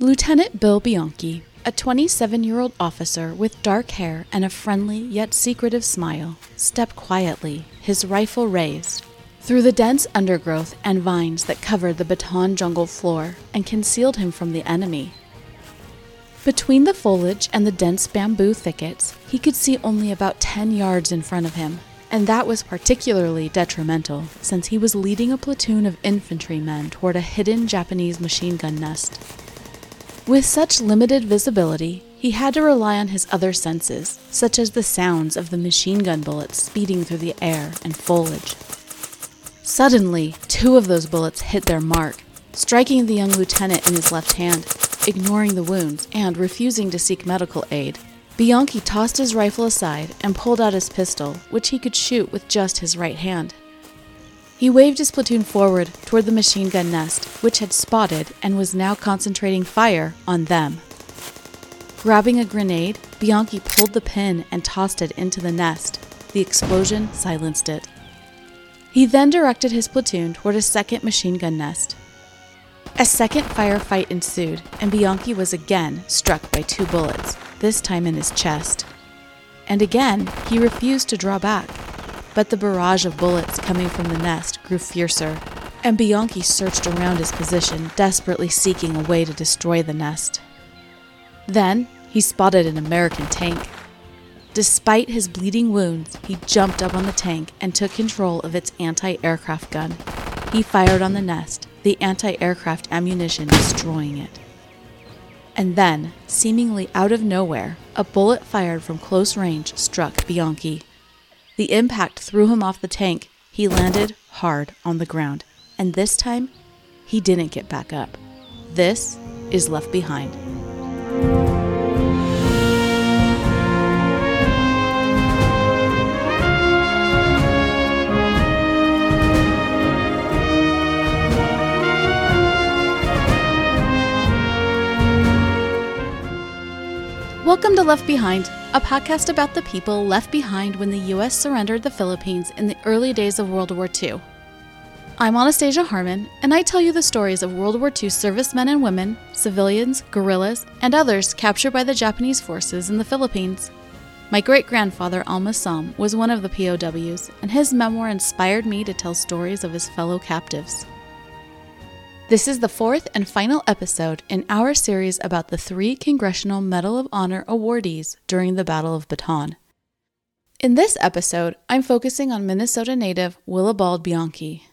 Lieutenant Bill Bianchi, a 27 year old officer with dark hair and a friendly yet secretive smile, stepped quietly, his rifle raised, through the dense undergrowth and vines that covered the Bataan jungle floor and concealed him from the enemy. Between the foliage and the dense bamboo thickets, he could see only about 10 yards in front of him, and that was particularly detrimental since he was leading a platoon of infantrymen toward a hidden Japanese machine gun nest. With such limited visibility, he had to rely on his other senses, such as the sounds of the machine gun bullets speeding through the air and foliage. Suddenly, two of those bullets hit their mark, striking the young lieutenant in his left hand, ignoring the wounds and refusing to seek medical aid. Bianchi tossed his rifle aside and pulled out his pistol, which he could shoot with just his right hand. He waved his platoon forward toward the machine gun nest, which had spotted and was now concentrating fire on them. Grabbing a grenade, Bianchi pulled the pin and tossed it into the nest. The explosion silenced it. He then directed his platoon toward a second machine gun nest. A second firefight ensued, and Bianchi was again struck by two bullets, this time in his chest. And again, he refused to draw back. But the barrage of bullets coming from the nest grew fiercer, and Bianchi searched around his position, desperately seeking a way to destroy the nest. Then he spotted an American tank. Despite his bleeding wounds, he jumped up on the tank and took control of its anti aircraft gun. He fired on the nest, the anti aircraft ammunition destroying it. And then, seemingly out of nowhere, a bullet fired from close range struck Bianchi. The impact threw him off the tank. He landed hard on the ground, and this time, he didn't get back up. This is Left Behind. Welcome to Left Behind, a podcast about the people left behind when the U.S. surrendered the Philippines in the early days of World War II. I'm Anastasia Harmon, and I tell you the stories of World War II servicemen and women, civilians, guerrillas, and others captured by the Japanese forces in the Philippines. My great grandfather, Alma Sam, was one of the POWs, and his memoir inspired me to tell stories of his fellow captives. This is the fourth and final episode in our series about the three Congressional Medal of Honor awardees during the Battle of Bataan. In this episode, I'm focusing on Minnesota native Willibald Bianchi.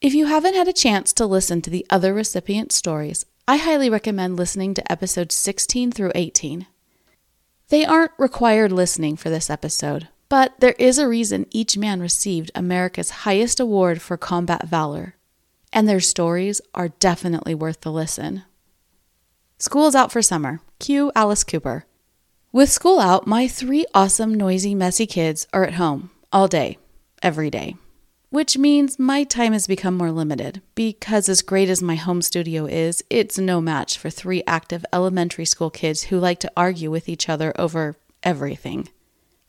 If you haven't had a chance to listen to the other recipient stories, I highly recommend listening to episodes 16 through 18. They aren't required listening for this episode, but there is a reason each man received America's highest award for combat valor and their stories are definitely worth the listen. School's out for summer. Cue Alice Cooper. With school out, my three awesome, noisy, messy kids are at home all day, every day. Which means my time has become more limited because, as great as my home studio is, it's no match for three active elementary school kids who like to argue with each other over everything.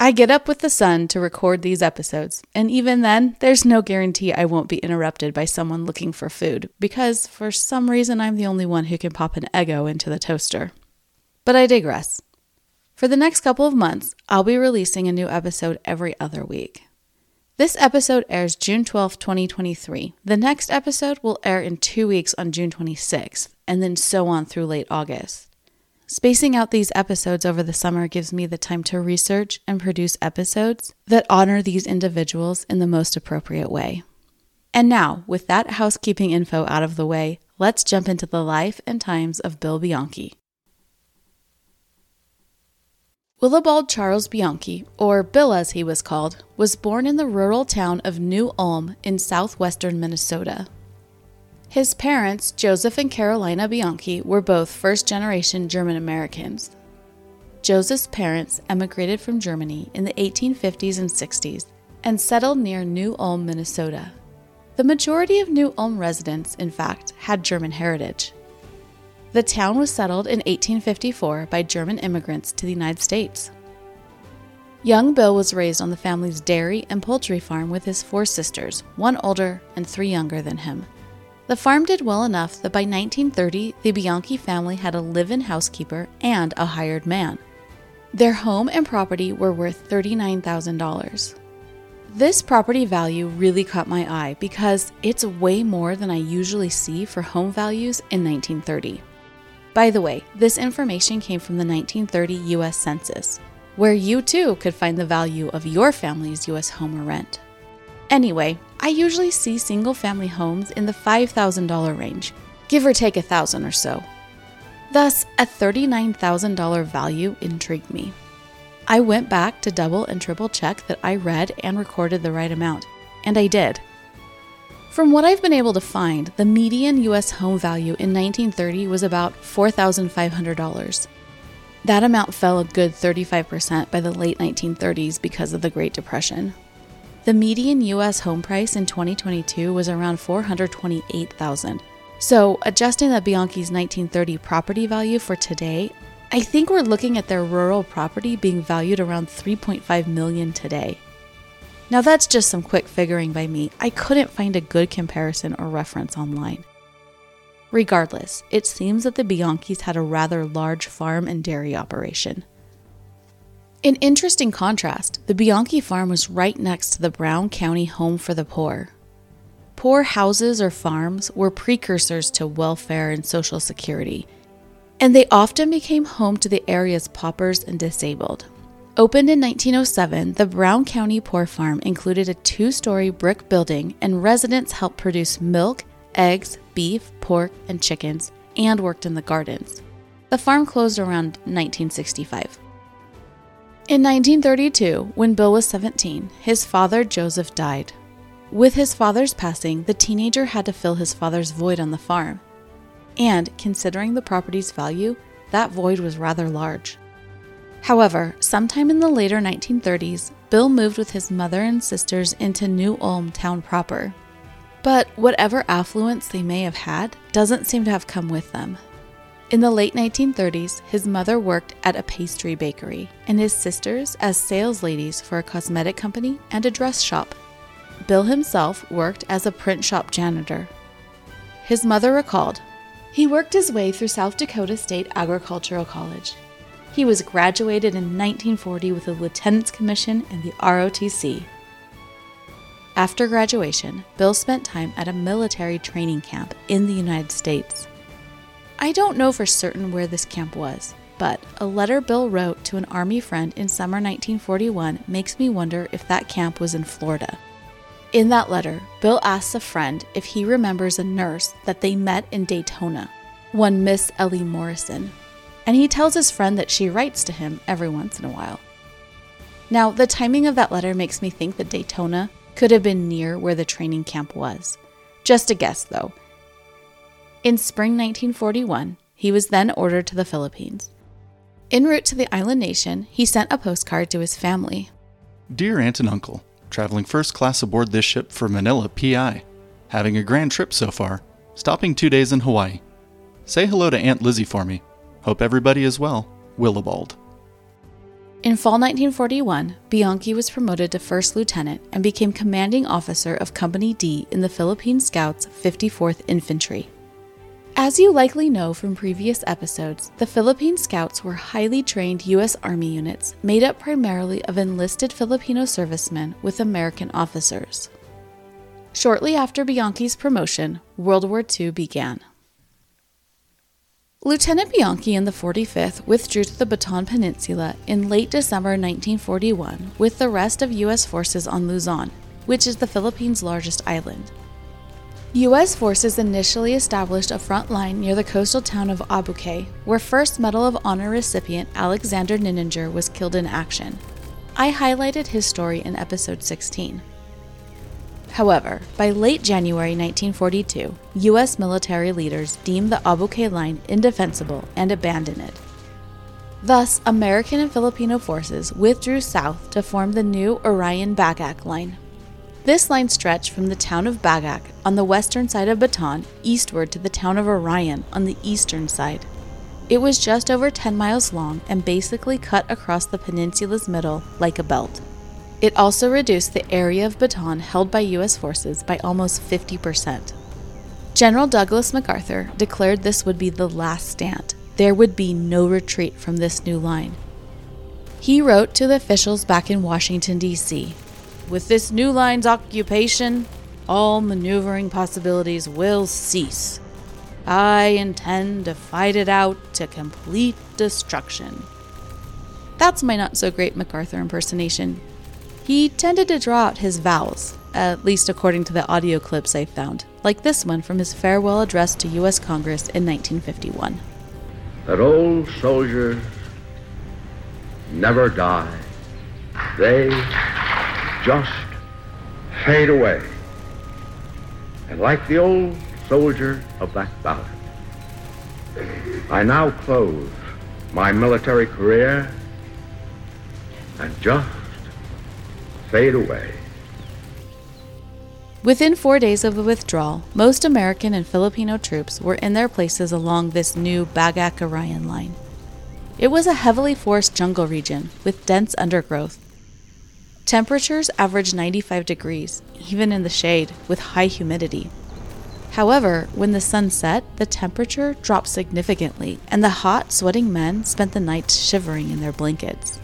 I get up with the sun to record these episodes, and even then, there's no guarantee I won't be interrupted by someone looking for food, because for some reason I'm the only one who can pop an Eggo into the toaster. But I digress. For the next couple of months, I'll be releasing a new episode every other week. This episode airs June 12, 2023. The next episode will air in two weeks on June 26th, and then so on through late August. Spacing out these episodes over the summer gives me the time to research and produce episodes that honor these individuals in the most appropriate way. And now, with that housekeeping info out of the way, let's jump into the life and times of Bill Bianchi. Willibald Charles Bianchi, or Bill as he was called, was born in the rural town of New Ulm in southwestern Minnesota. His parents, Joseph and Carolina Bianchi, were both first generation German Americans. Joseph's parents emigrated from Germany in the 1850s and 60s and settled near New Ulm, Minnesota. The majority of New Ulm residents, in fact, had German heritage. The town was settled in 1854 by German immigrants to the United States. Young Bill was raised on the family's dairy and poultry farm with his four sisters, one older and three younger than him. The farm did well enough that by 1930, the Bianchi family had a live in housekeeper and a hired man. Their home and property were worth $39,000. This property value really caught my eye because it's way more than I usually see for home values in 1930. By the way, this information came from the 1930 US Census, where you too could find the value of your family's US home or rent. Anyway, I usually see single family homes in the $5,000 range, give or take a thousand or so. Thus, a $39,000 value intrigued me. I went back to double and triple check that I read and recorded the right amount, and I did. From what I've been able to find, the median US home value in 1930 was about $4,500. That amount fell a good 35% by the late 1930s because of the Great Depression. The median US home price in 2022 was around 428,000. So, adjusting the Bianchi's 1930 property value for today, I think we're looking at their rural property being valued around 3.5 million today. Now that's just some quick figuring by me. I couldn't find a good comparison or reference online. Regardless, it seems that the Bianchis had a rather large farm and dairy operation. In interesting contrast, the Bianchi farm was right next to the Brown County Home for the Poor. Poor houses or farms were precursors to welfare and social security and they often became home to the area's paupers and disabled. Opened in 1907, the Brown County Poor Farm included a two story brick building, and residents helped produce milk, eggs, beef, pork, and chickens, and worked in the gardens. The farm closed around 1965. In 1932, when Bill was 17, his father Joseph died. With his father's passing, the teenager had to fill his father's void on the farm and considering the property's value, that void was rather large. However, sometime in the later 1930s, Bill moved with his mother and sisters into New Ulm town proper. But whatever affluence they may have had doesn't seem to have come with them. In the late 1930s, his mother worked at a pastry bakery, and his sisters as sales ladies for a cosmetic company and a dress shop. Bill himself worked as a print shop janitor. His mother recalled he worked his way through South Dakota State Agricultural College. He was graduated in 1940 with a lieutenant's commission in the ROTC. After graduation, Bill spent time at a military training camp in the United States. I don't know for certain where this camp was, but a letter Bill wrote to an Army friend in summer 1941 makes me wonder if that camp was in Florida. In that letter, Bill asks a friend if he remembers a nurse that they met in Daytona, one Miss Ellie Morrison, and he tells his friend that she writes to him every once in a while. Now, the timing of that letter makes me think that Daytona could have been near where the training camp was. Just a guess, though. In spring 1941, he was then ordered to the Philippines. En route to the island nation, he sent a postcard to his family. Dear Aunt and Uncle, traveling first class aboard this ship for Manila PI. Having a grand trip so far, stopping two days in Hawaii. Say hello to Aunt Lizzie for me. Hope everybody is well. Willibald. In fall 1941, Bianchi was promoted to first lieutenant and became commanding officer of Company D in the Philippine Scouts 54th Infantry. As you likely know from previous episodes, the Philippine Scouts were highly trained U.S. Army units made up primarily of enlisted Filipino servicemen with American officers. Shortly after Bianchi's promotion, World War II began. Lieutenant Bianchi and the 45th withdrew to the Bataan Peninsula in late December 1941 with the rest of U.S. forces on Luzon, which is the Philippines' largest island. U.S. forces initially established a front line near the coastal town of Abucay, where First Medal of Honor recipient Alexander Nininger was killed in action. I highlighted his story in episode 16. However, by late January 1942, U.S. military leaders deemed the Abucay line indefensible and abandoned it. Thus, American and Filipino forces withdrew south to form the new Orion Bagac line, this line stretched from the town of Bagac on the western side of Bataan eastward to the town of Orion on the eastern side. It was just over 10 miles long and basically cut across the peninsula's middle like a belt. It also reduced the area of Bataan held by U.S. forces by almost 50%. General Douglas MacArthur declared this would be the last stand. There would be no retreat from this new line. He wrote to the officials back in Washington, D.C. With this new line's occupation, all maneuvering possibilities will cease. I intend to fight it out to complete destruction. That's my not so great MacArthur impersonation. He tended to draw out his vowels, at least according to the audio clips I found, like this one from his farewell address to U.S. Congress in 1951. That old soldiers never die, they just fade away. And like the old soldier of that ballad, I now close my military career and just fade away. Within four days of the withdrawal, most American and Filipino troops were in their places along this new Bagac Orion line. It was a heavily forested jungle region with dense undergrowth. Temperatures averaged 95 degrees, even in the shade, with high humidity. However, when the sun set, the temperature dropped significantly, and the hot, sweating men spent the night shivering in their blankets.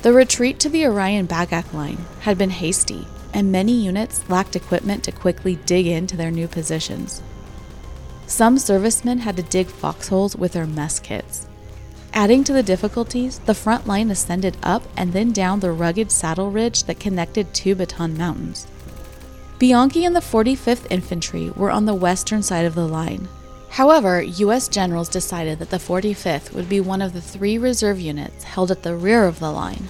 The retreat to the Orion Bagac line had been hasty, and many units lacked equipment to quickly dig into their new positions. Some servicemen had to dig foxholes with their mess kits. Adding to the difficulties, the front line ascended up and then down the rugged saddle ridge that connected two Bataan mountains. Bianchi and the 45th Infantry were on the western side of the line. However, U.S. generals decided that the 45th would be one of the three reserve units held at the rear of the line.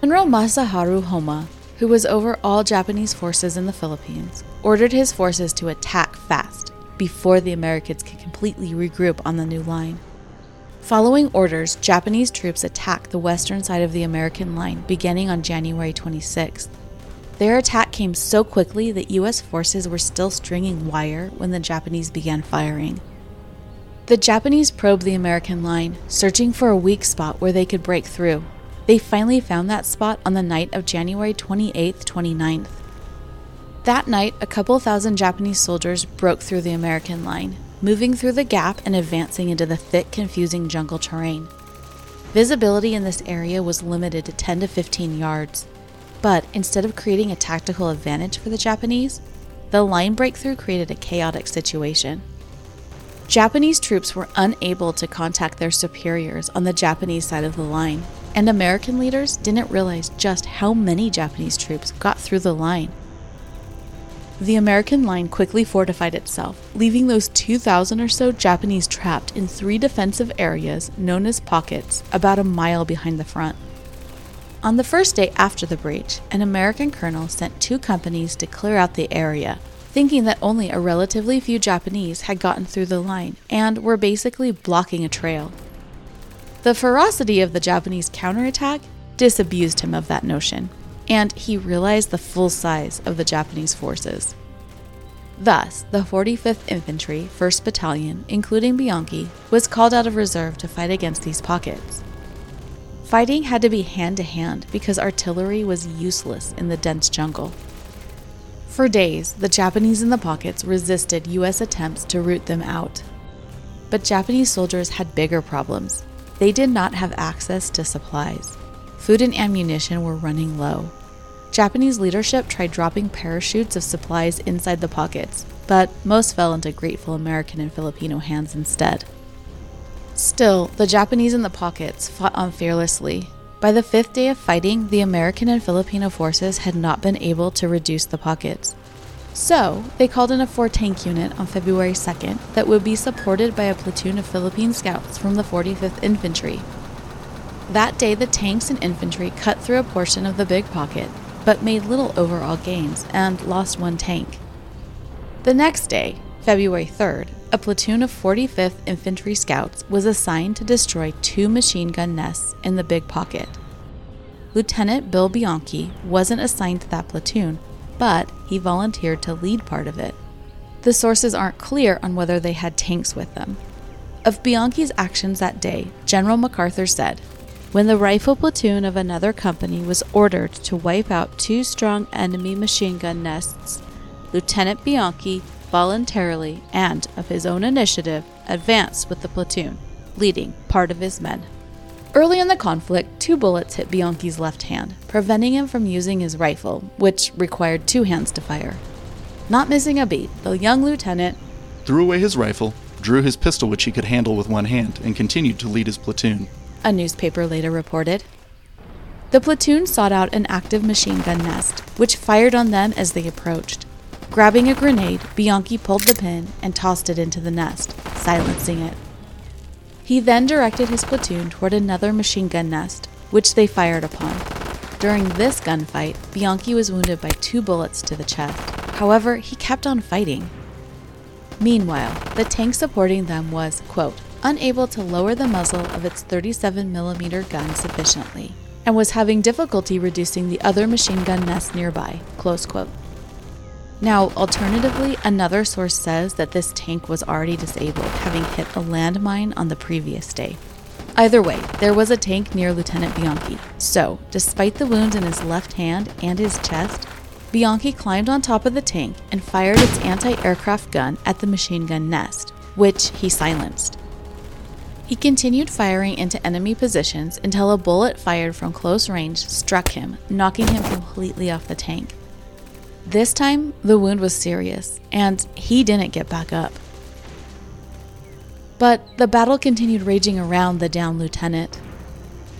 General Masaharu Homma, who was over all Japanese forces in the Philippines, ordered his forces to attack fast before the Americans could completely regroup on the new line. Following orders, Japanese troops attacked the western side of the American line beginning on January 26th. Their attack came so quickly that U.S. forces were still stringing wire when the Japanese began firing. The Japanese probed the American line, searching for a weak spot where they could break through. They finally found that spot on the night of January 28th, 29th. That night, a couple thousand Japanese soldiers broke through the American line, moving through the gap and advancing into the thick, confusing jungle terrain. Visibility in this area was limited to 10 to 15 yards. But instead of creating a tactical advantage for the Japanese, the line breakthrough created a chaotic situation. Japanese troops were unable to contact their superiors on the Japanese side of the line, and American leaders didn't realize just how many Japanese troops got through the line. The American line quickly fortified itself, leaving those 2,000 or so Japanese trapped in three defensive areas known as pockets about a mile behind the front. On the first day after the breach, an American colonel sent two companies to clear out the area, thinking that only a relatively few Japanese had gotten through the line and were basically blocking a trail. The ferocity of the Japanese counterattack disabused him of that notion, and he realized the full size of the Japanese forces. Thus, the 45th Infantry, 1st Battalion, including Bianchi, was called out of reserve to fight against these pockets. Fighting had to be hand to hand because artillery was useless in the dense jungle. For days, the Japanese in the pockets resisted U.S. attempts to root them out. But Japanese soldiers had bigger problems. They did not have access to supplies. Food and ammunition were running low. Japanese leadership tried dropping parachutes of supplies inside the pockets, but most fell into grateful American and Filipino hands instead. Still, the Japanese in the pockets fought on fearlessly. By the fifth day of fighting, the American and Filipino forces had not been able to reduce the pockets. So, they called in a four tank unit on February 2nd that would be supported by a platoon of Philippine scouts from the 45th Infantry. That day, the tanks and infantry cut through a portion of the big pocket, but made little overall gains and lost one tank. The next day, February 3rd, a platoon of 45th Infantry Scouts was assigned to destroy two machine gun nests in the Big Pocket. Lieutenant Bill Bianchi wasn't assigned to that platoon, but he volunteered to lead part of it. The sources aren't clear on whether they had tanks with them. Of Bianchi's actions that day, General MacArthur said, When the rifle platoon of another company was ordered to wipe out two strong enemy machine gun nests, Lieutenant Bianchi voluntarily and of his own initiative advanced with the platoon, leading part of his men. Early in the conflict, two bullets hit Bianchi's left hand, preventing him from using his rifle, which required two hands to fire. Not missing a beat, the young lieutenant threw away his rifle, drew his pistol, which he could handle with one hand, and continued to lead his platoon. A newspaper later reported. The platoon sought out an active machine gun nest, which fired on them as they approached. Grabbing a grenade, Bianchi pulled the pin and tossed it into the nest, silencing it. He then directed his platoon toward another machine gun nest, which they fired upon. During this gunfight, Bianchi was wounded by two bullets to the chest. However, he kept on fighting. Meanwhile, the tank supporting them was, quote, unable to lower the muzzle of its 37mm gun sufficiently, and was having difficulty reducing the other machine gun nest nearby, close quote. Now, alternatively, another source says that this tank was already disabled, having hit a landmine on the previous day. Either way, there was a tank near Lieutenant Bianchi, so, despite the wounds in his left hand and his chest, Bianchi climbed on top of the tank and fired its anti aircraft gun at the machine gun nest, which he silenced. He continued firing into enemy positions until a bullet fired from close range struck him, knocking him completely off the tank. This time, the wound was serious, and he didn't get back up. But the battle continued raging around the downed lieutenant.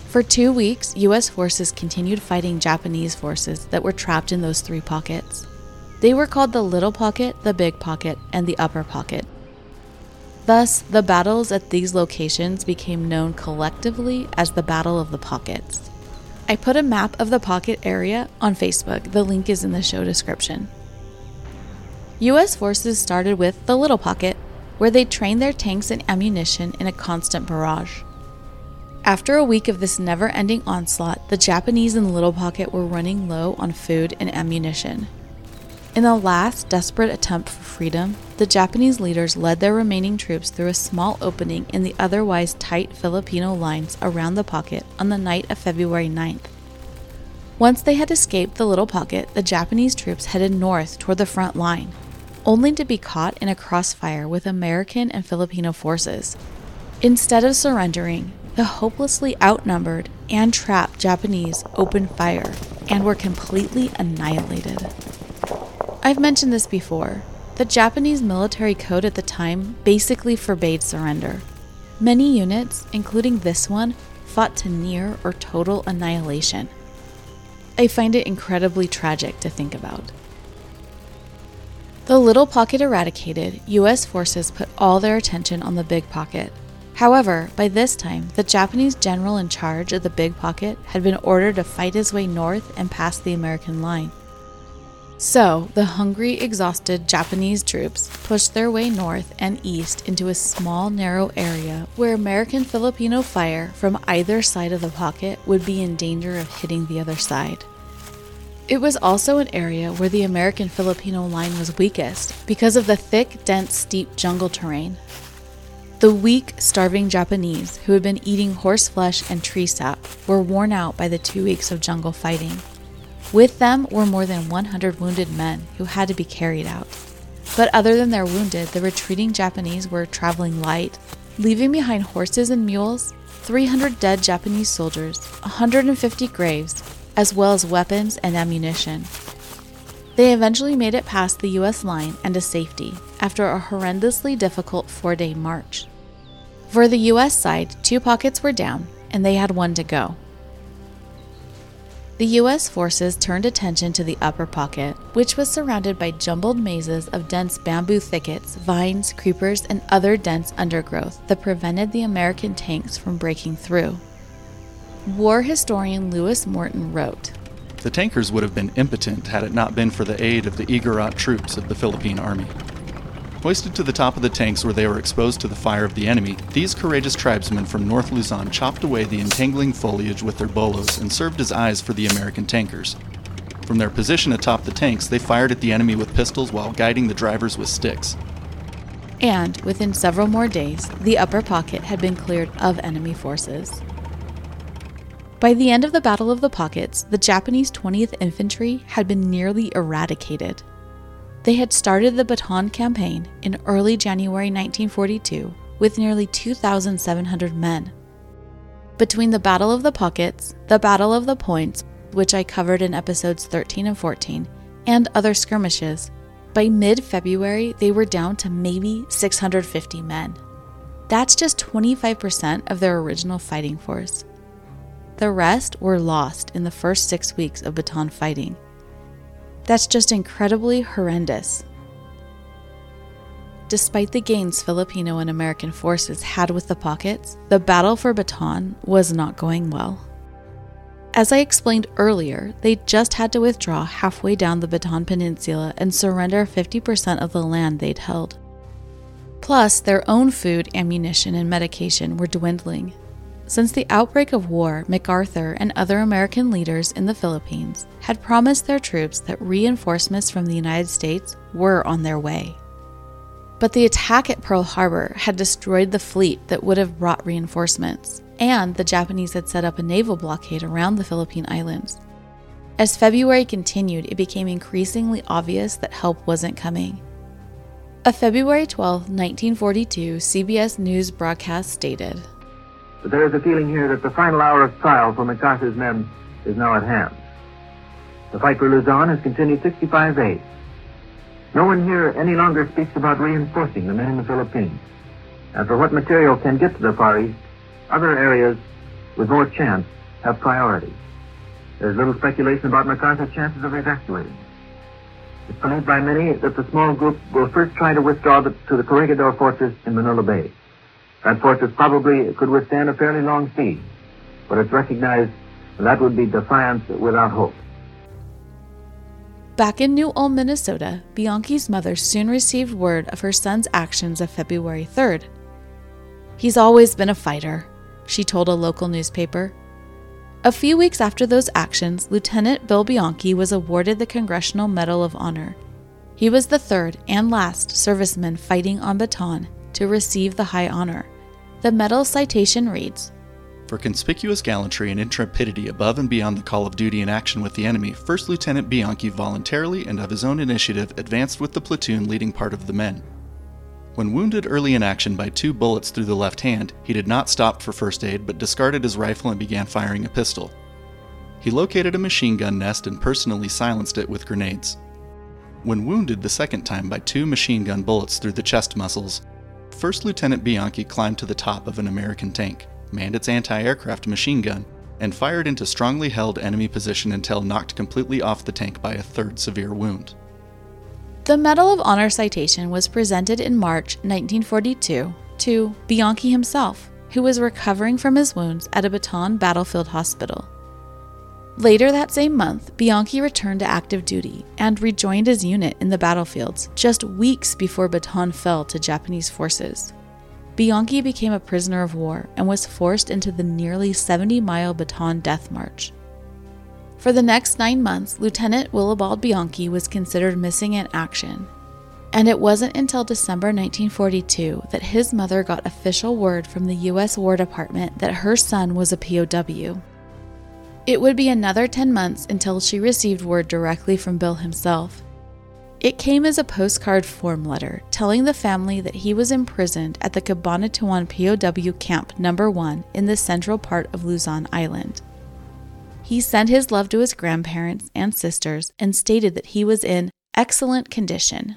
For two weeks, U.S. forces continued fighting Japanese forces that were trapped in those three pockets. They were called the Little Pocket, the Big Pocket, and the Upper Pocket. Thus, the battles at these locations became known collectively as the Battle of the Pockets. I put a map of the pocket area on Facebook. The link is in the show description. US forces started with the Little Pocket, where they trained their tanks and ammunition in a constant barrage. After a week of this never ending onslaught, the Japanese in the Little Pocket were running low on food and ammunition. In the last desperate attempt for freedom, the Japanese leaders led their remaining troops through a small opening in the otherwise tight Filipino lines around the pocket on the night of February 9th. Once they had escaped the little pocket, the Japanese troops headed north toward the front line, only to be caught in a crossfire with American and Filipino forces. Instead of surrendering, the hopelessly outnumbered and trapped Japanese opened fire and were completely annihilated. I've mentioned this before. The Japanese military code at the time basically forbade surrender. Many units, including this one, fought to near or total annihilation. I find it incredibly tragic to think about. The little pocket eradicated, US forces put all their attention on the big pocket. However, by this time, the Japanese general in charge of the big pocket had been ordered to fight his way north and past the American line. So, the hungry, exhausted Japanese troops pushed their way north and east into a small, narrow area where American Filipino fire from either side of the pocket would be in danger of hitting the other side. It was also an area where the American Filipino line was weakest because of the thick, dense, steep jungle terrain. The weak, starving Japanese, who had been eating horse flesh and tree sap, were worn out by the two weeks of jungle fighting. With them were more than 100 wounded men who had to be carried out. But other than their wounded, the retreating Japanese were traveling light, leaving behind horses and mules, 300 dead Japanese soldiers, 150 graves, as well as weapons and ammunition. They eventually made it past the US line and to safety after a horrendously difficult four day march. For the US side, two pockets were down, and they had one to go. The U.S. forces turned attention to the upper pocket, which was surrounded by jumbled mazes of dense bamboo thickets, vines, creepers, and other dense undergrowth that prevented the American tanks from breaking through. War historian Louis Morton wrote The tankers would have been impotent had it not been for the aid of the Igorot troops of the Philippine Army. Hoisted to the top of the tanks where they were exposed to the fire of the enemy, these courageous tribesmen from North Luzon chopped away the entangling foliage with their bolos and served as eyes for the American tankers. From their position atop the tanks, they fired at the enemy with pistols while guiding the drivers with sticks. And within several more days, the upper pocket had been cleared of enemy forces. By the end of the Battle of the Pockets, the Japanese 20th Infantry had been nearly eradicated. They had started the Bataan campaign in early January 1942 with nearly 2,700 men. Between the Battle of the Pockets, the Battle of the Points, which I covered in episodes 13 and 14, and other skirmishes, by mid February they were down to maybe 650 men. That's just 25% of their original fighting force. The rest were lost in the first six weeks of Bataan fighting. That's just incredibly horrendous. Despite the gains Filipino and American forces had with the pockets, the battle for Bataan was not going well. As I explained earlier, they just had to withdraw halfway down the Bataan Peninsula and surrender 50% of the land they'd held. Plus, their own food, ammunition, and medication were dwindling. Since the outbreak of war, MacArthur and other American leaders in the Philippines had promised their troops that reinforcements from the United States were on their way. But the attack at Pearl Harbor had destroyed the fleet that would have brought reinforcements and the Japanese had set up a naval blockade around the Philippine Islands. As February continued, it became increasingly obvious that help wasn't coming. A February 12, 1942 CBS News broadcast stated But there is a feeling here that the final hour of trial for MacArthur's men is now at hand. The fight for Luzon has continued 65 days. No one here any longer speaks about reinforcing the men in the Philippines. And for what material can get to the Far East, other areas with more chance have priority. There's little speculation about MacArthur's chances of evacuating. It's believed by many that the small group will first try to withdraw the, to the Corregidor Fortress in Manila Bay. That fortress probably could withstand a fairly long siege, but it's recognized that would be defiance without hope. Back in New Ulm, Minnesota, Bianchi's mother soon received word of her son's actions of February 3rd. He's always been a fighter, she told a local newspaper. A few weeks after those actions, Lieutenant Bill Bianchi was awarded the Congressional Medal of Honor. He was the third and last serviceman fighting on Bataan to receive the high honor. The medal citation reads For conspicuous gallantry and intrepidity above and beyond the call of duty in action with the enemy, First Lieutenant Bianchi voluntarily and of his own initiative advanced with the platoon leading part of the men. When wounded early in action by two bullets through the left hand, he did not stop for first aid but discarded his rifle and began firing a pistol. He located a machine gun nest and personally silenced it with grenades. When wounded the second time by two machine gun bullets through the chest muscles, First Lieutenant Bianchi climbed to the top of an American tank, manned its anti aircraft machine gun, and fired into strongly held enemy position until knocked completely off the tank by a third severe wound. The Medal of Honor citation was presented in March 1942 to Bianchi himself, who was recovering from his wounds at a Bataan battlefield hospital. Later that same month, Bianchi returned to active duty and rejoined his unit in the battlefields just weeks before Bataan fell to Japanese forces. Bianchi became a prisoner of war and was forced into the nearly 70 mile Bataan Death March. For the next nine months, Lieutenant Willibald Bianchi was considered missing in action. And it wasn't until December 1942 that his mother got official word from the U.S. War Department that her son was a POW. It would be another 10 months until she received word directly from Bill himself. It came as a postcard form letter telling the family that he was imprisoned at the Cabanatuan POW Camp Number 1 in the central part of Luzon Island. He sent his love to his grandparents and sisters and stated that he was in excellent condition.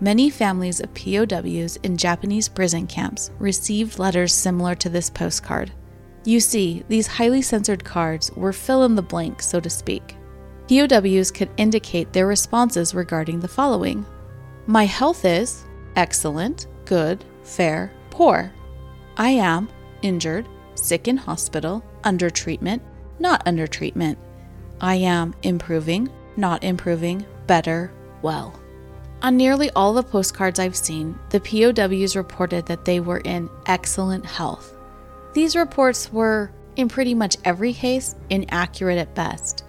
Many families of POWs in Japanese prison camps received letters similar to this postcard. You see, these highly censored cards were fill in the blank, so to speak. POWs could indicate their responses regarding the following My health is excellent, good, fair, poor. I am injured, sick in hospital, under treatment, not under treatment. I am improving, not improving, better, well. On nearly all the postcards I've seen, the POWs reported that they were in excellent health. These reports were, in pretty much every case, inaccurate at best.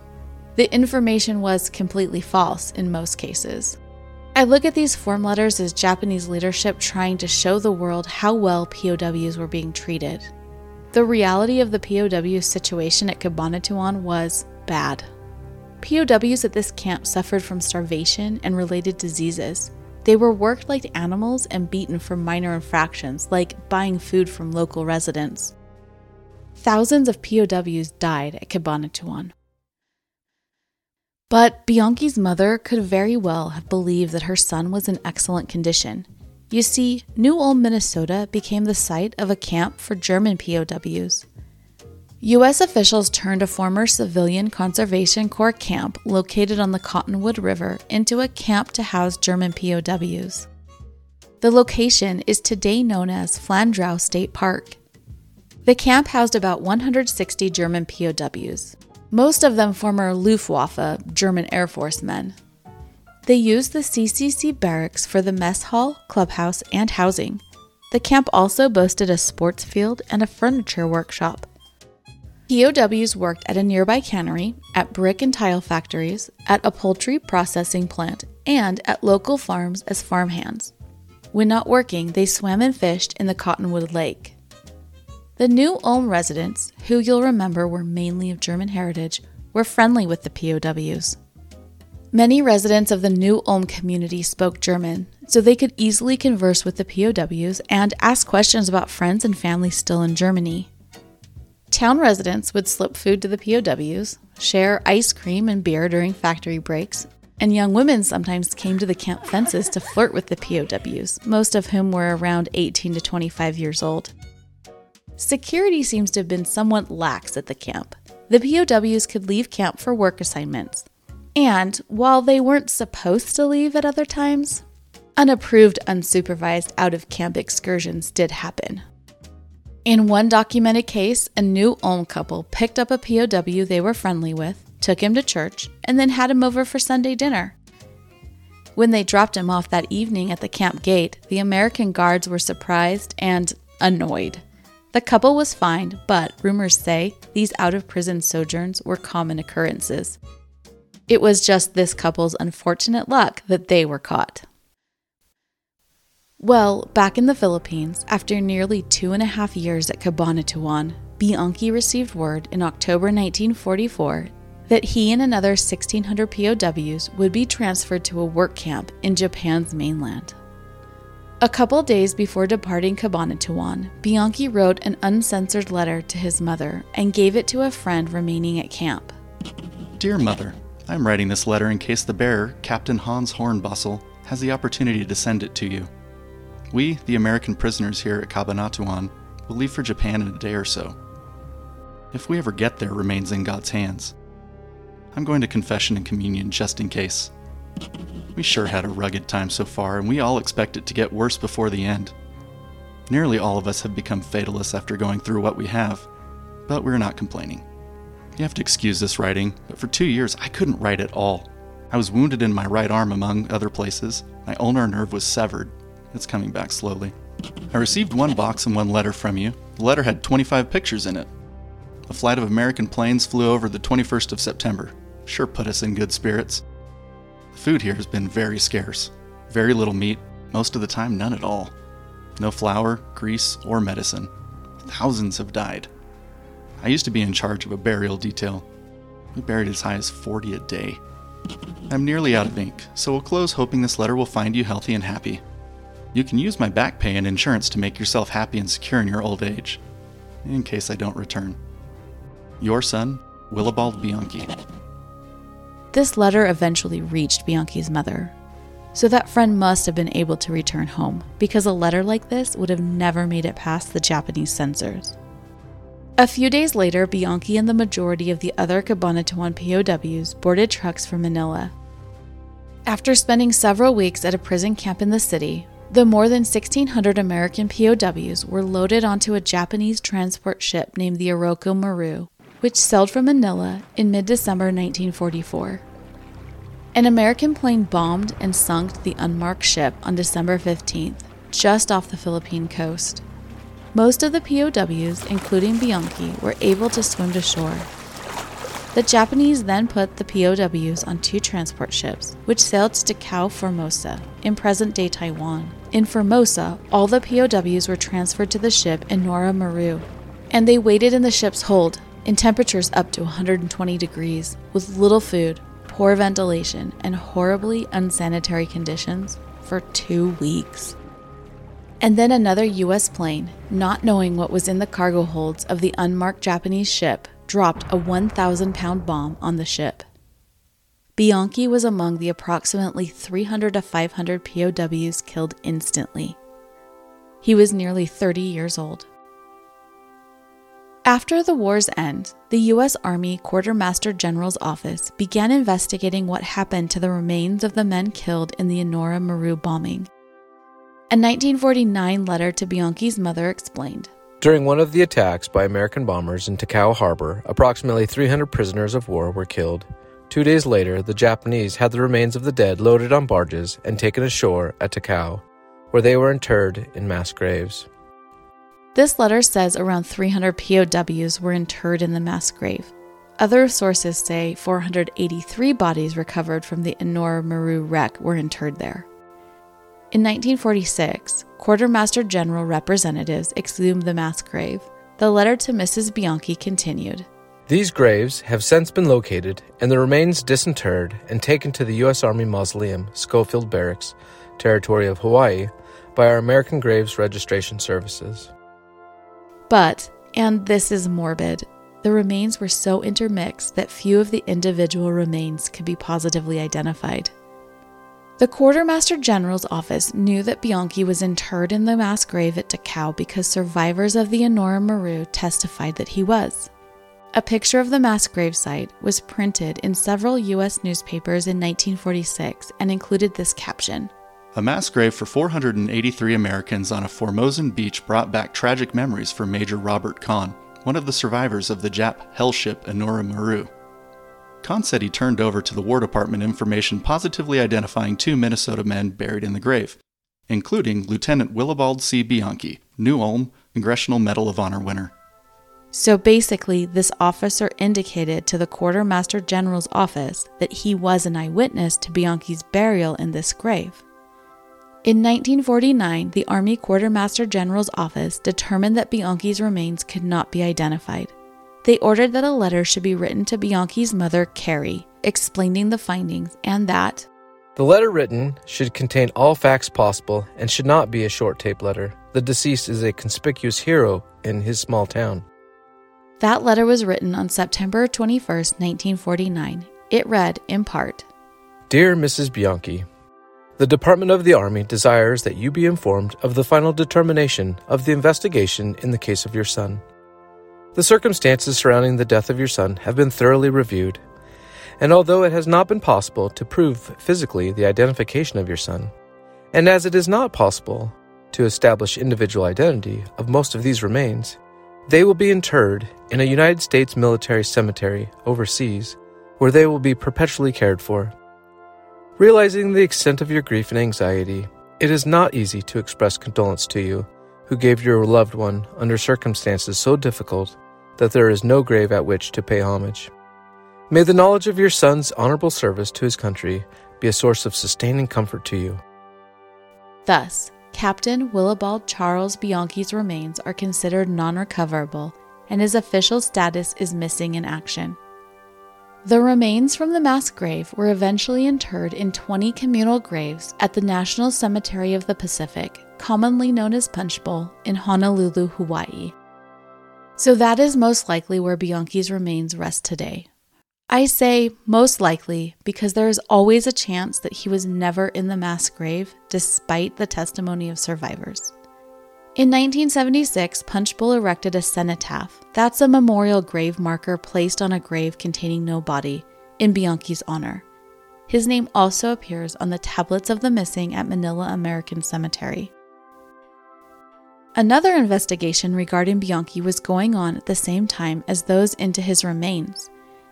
The information was completely false in most cases. I look at these form letters as Japanese leadership trying to show the world how well POWs were being treated. The reality of the POW situation at Cabanatuan was bad. POWs at this camp suffered from starvation and related diseases. They were worked like animals and beaten for minor infractions, like buying food from local residents. Thousands of POWs died at Cabanatuan. But Bianchi's mother could very well have believed that her son was in excellent condition. You see, New Ulm, Minnesota became the site of a camp for German POWs. U.S. officials turned a former civilian Conservation Corps camp located on the Cottonwood River into a camp to house German POWs. The location is today known as Flandrau State Park. The camp housed about 160 German POWs, most of them former Luftwaffe German Air Force men. They used the CCC barracks for the mess hall, clubhouse, and housing. The camp also boasted a sports field and a furniture workshop. POWs worked at a nearby cannery, at brick and tile factories, at a poultry processing plant, and at local farms as farmhands. When not working, they swam and fished in the Cottonwood Lake. The New Ulm residents, who you'll remember were mainly of German heritage, were friendly with the POWs. Many residents of the New Ulm community spoke German, so they could easily converse with the POWs and ask questions about friends and family still in Germany. Town residents would slip food to the POWs, share ice cream and beer during factory breaks, and young women sometimes came to the camp fences to flirt with the POWs, most of whom were around 18 to 25 years old. Security seems to have been somewhat lax at the camp. The POWs could leave camp for work assignments. And while they weren't supposed to leave at other times, unapproved, unsupervised out of camp excursions did happen. In one documented case, a New Ulm couple picked up a POW they were friendly with, took him to church, and then had him over for Sunday dinner. When they dropped him off that evening at the camp gate, the American guards were surprised and annoyed. The couple was fined, but rumors say these out of prison sojourns were common occurrences. It was just this couple's unfortunate luck that they were caught. Well, back in the Philippines, after nearly two and a half years at Cabanatuan, Bianchi received word in October 1944 that he and another 1,600 POWs would be transferred to a work camp in Japan's mainland. A couple days before departing Cabanatuan, Bianchi wrote an uncensored letter to his mother and gave it to a friend remaining at camp. Dear Mother, I am writing this letter in case the bearer, Captain Hans Hornbostel, has the opportunity to send it to you. We, the American prisoners here at Cabanatuan, will leave for Japan in a day or so. If we ever get there remains in God's hands. I'm going to confession and communion just in case. We sure had a rugged time so far, and we all expect it to get worse before the end. Nearly all of us have become fatalists after going through what we have, but we're not complaining. You have to excuse this writing, but for two years I couldn't write at all. I was wounded in my right arm, among other places. My ulnar nerve was severed, it's coming back slowly. I received one box and one letter from you. The letter had 25 pictures in it. A flight of American planes flew over the 21st of September. Sure put us in good spirits. The food here has been very scarce. Very little meat, most of the time none at all. No flour, grease, or medicine. Thousands have died. I used to be in charge of a burial detail. We buried as high as 40 a day. I'm nearly out of ink, so we'll close hoping this letter will find you healthy and happy. You can use my back pay and insurance to make yourself happy and secure in your old age, in case I don't return. Your son, Willibald Bianchi. This letter eventually reached Bianchi's mother. So that friend must have been able to return home, because a letter like this would have never made it past the Japanese censors. A few days later, Bianchi and the majority of the other Cabanatuan POWs boarded trucks for Manila. After spending several weeks at a prison camp in the city, the more than 1,600 American POWs were loaded onto a Japanese transport ship named the Oryoku Maru, which sailed from Manila in mid December 1944. An American plane bombed and sunk the unmarked ship on December 15th, just off the Philippine coast. Most of the POWs, including Bianchi, were able to swim to shore, the Japanese then put the POWs on two transport ships, which sailed to Takao Formosa, in present day Taiwan. In Formosa, all the POWs were transferred to the ship Enoura Maru, and they waited in the ship's hold, in temperatures up to 120 degrees, with little food, poor ventilation and horribly unsanitary conditions for two weeks. And then another US plane, not knowing what was in the cargo holds of the unmarked Japanese ship, dropped a 1,000 pound bomb on the ship. Bianchi was among the approximately 300 to 500 POWs killed instantly. He was nearly 30 years old. After the war's end, the U.S. Army Quartermaster General's Office began investigating what happened to the remains of the men killed in the Enoura Maru bombing. A 1949 letter to Bianchi's mother explained During one of the attacks by American bombers in Takao Harbor, approximately 300 prisoners of war were killed. Two days later, the Japanese had the remains of the dead loaded on barges and taken ashore at Takao, where they were interred in mass graves. This letter says around 300 POWs were interred in the mass grave. Other sources say 483 bodies recovered from the Enoura Maru wreck were interred there. In 1946, Quartermaster General representatives exhumed the mass grave. The letter to Mrs. Bianchi continued These graves have since been located and the remains disinterred and taken to the U.S. Army Mausoleum, Schofield Barracks, territory of Hawaii, by our American Graves Registration Services. But, and this is morbid, the remains were so intermixed that few of the individual remains could be positively identified. The Quartermaster General's office knew that Bianchi was interred in the mass grave at Takao because survivors of the Enoura Maru testified that he was. A picture of the mass grave site was printed in several U.S. newspapers in 1946 and included this caption A mass grave for 483 Americans on a Formosan beach brought back tragic memories for Major Robert Kahn, one of the survivors of the Jap hell ship Enoura Maru. Kahn said he turned over to the War Department information positively identifying two Minnesota men buried in the grave, including Lieutenant Willibald C. Bianchi, New Ulm Congressional Medal of Honor winner. So basically, this officer indicated to the Quartermaster General's office that he was an eyewitness to Bianchi's burial in this grave. In 1949, the Army Quartermaster General's office determined that Bianchi's remains could not be identified. They ordered that a letter should be written to Bianchi's mother, Carrie, explaining the findings and that The letter written should contain all facts possible and should not be a short tape letter. The deceased is a conspicuous hero in his small town. That letter was written on September 21, 1949. It read, in part, Dear Mrs. Bianchi, the Department of the Army desires that you be informed of the final determination of the investigation in the case of your son. The circumstances surrounding the death of your son have been thoroughly reviewed, and although it has not been possible to prove physically the identification of your son, and as it is not possible to establish individual identity of most of these remains, they will be interred in a United States military cemetery overseas where they will be perpetually cared for. Realizing the extent of your grief and anxiety, it is not easy to express condolence to you who gave your loved one under circumstances so difficult that there is no grave at which to pay homage. May the knowledge of your son's honorable service to his country be a source of sustaining comfort to you. Thus, Captain Willibald Charles Bianchi's remains are considered non recoverable, and his official status is missing in action. The remains from the mass grave were eventually interred in 20 communal graves at the National Cemetery of the Pacific, commonly known as Punchbowl, in Honolulu, Hawaii. So that is most likely where Bianchi's remains rest today. I say most likely because there is always a chance that he was never in the mass grave, despite the testimony of survivors. In 1976, Punchbowl erected a cenotaph. That's a memorial grave marker placed on a grave containing no body, in Bianchi's honor. His name also appears on the tablets of the missing at Manila American Cemetery. Another investigation regarding Bianchi was going on at the same time as those into his remains.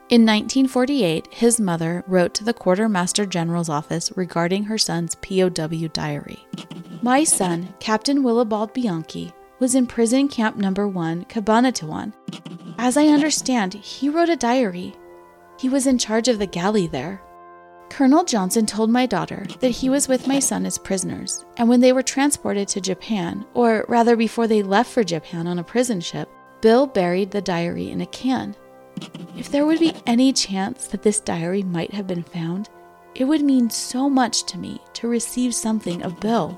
In 1948, his mother wrote to the Quartermaster General's office regarding her son's POW diary. My son, Captain Willibald Bianchi, was in prison camp number 1, Cabanatuan. As I understand, he wrote a diary. He was in charge of the galley there. Colonel Johnson told my daughter that he was with my son as prisoners, and when they were transported to Japan, or rather before they left for Japan on a prison ship, Bill buried the diary in a can. If there would be any chance that this diary might have been found, it would mean so much to me to receive something of Bill.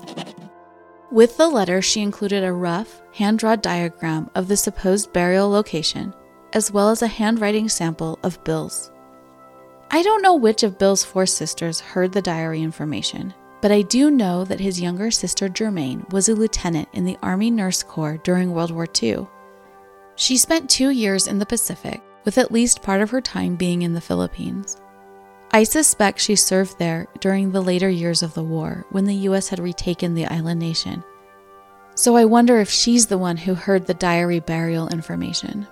With the letter, she included a rough, hand drawn diagram of the supposed burial location, as well as a handwriting sample of Bill's. I don't know which of Bill's four sisters heard the diary information, but I do know that his younger sister Germaine was a lieutenant in the Army Nurse Corps during World War II. She spent two years in the Pacific, with at least part of her time being in the Philippines. I suspect she served there during the later years of the war when the US had retaken the island nation. So I wonder if she's the one who heard the diary burial information.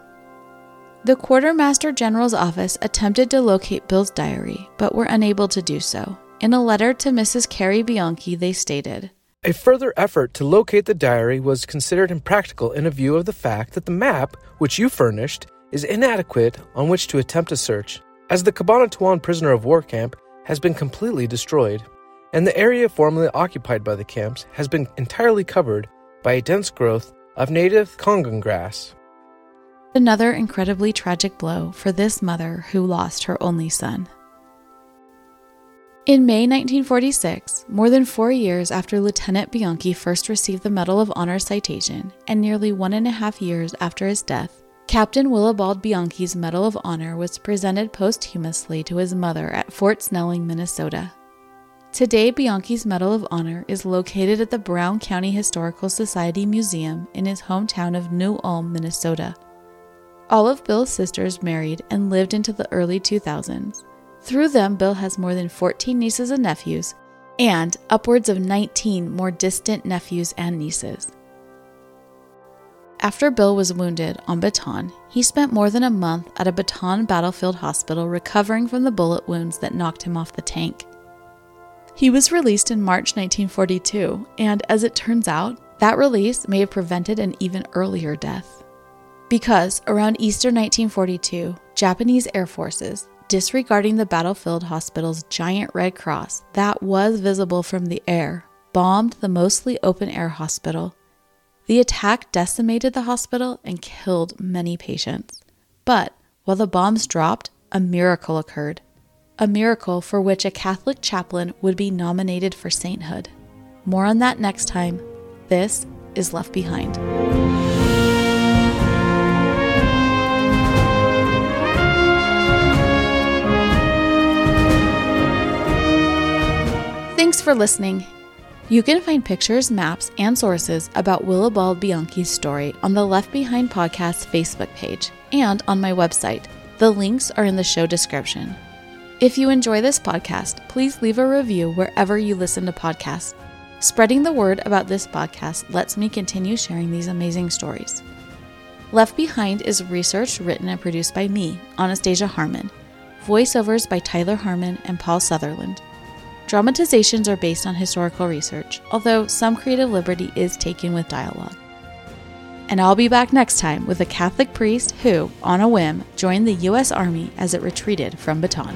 The Quartermaster General's office attempted to locate Bill's diary, but were unable to do so. In a letter to Mrs. Carrie Bianchi, they stated A further effort to locate the diary was considered impractical in view of the fact that the map, which you furnished, is inadequate on which to attempt a search, as the Cabanatuan prisoner of war camp has been completely destroyed, and the area formerly occupied by the camps has been entirely covered by a dense growth of native cogon grass. Another incredibly tragic blow for this mother who lost her only son. In May 1946, more than four years after Lieutenant Bianchi first received the Medal of Honor citation, and nearly one and a half years after his death, Captain Willibald Bianchi's Medal of Honor was presented posthumously to his mother at Fort Snelling, Minnesota. Today, Bianchi's Medal of Honor is located at the Brown County Historical Society Museum in his hometown of New Ulm, Minnesota. All of Bill's sisters married and lived into the early 2000s. Through them, Bill has more than 14 nieces and nephews, and upwards of 19 more distant nephews and nieces. After Bill was wounded on Bataan, he spent more than a month at a Bataan battlefield hospital recovering from the bullet wounds that knocked him off the tank. He was released in March 1942, and as it turns out, that release may have prevented an even earlier death. Because around Easter 1942, Japanese air forces, disregarding the battlefield hospital's giant red cross that was visible from the air, bombed the mostly open air hospital. The attack decimated the hospital and killed many patients. But while the bombs dropped, a miracle occurred. A miracle for which a Catholic chaplain would be nominated for sainthood. More on that next time. This is Left Behind. Thanks for listening. You can find pictures, maps, and sources about Willibald Bianchi's story on the Left Behind Podcast Facebook page and on my website. The links are in the show description. If you enjoy this podcast, please leave a review wherever you listen to podcasts. Spreading the word about this podcast lets me continue sharing these amazing stories. Left Behind is researched, written, and produced by me, Anastasia Harmon. Voiceovers by Tyler Harmon and Paul Sutherland. Dramatizations are based on historical research, although some creative liberty is taken with dialogue. And I'll be back next time with a Catholic priest who, on a whim, joined the U.S. Army as it retreated from Bataan.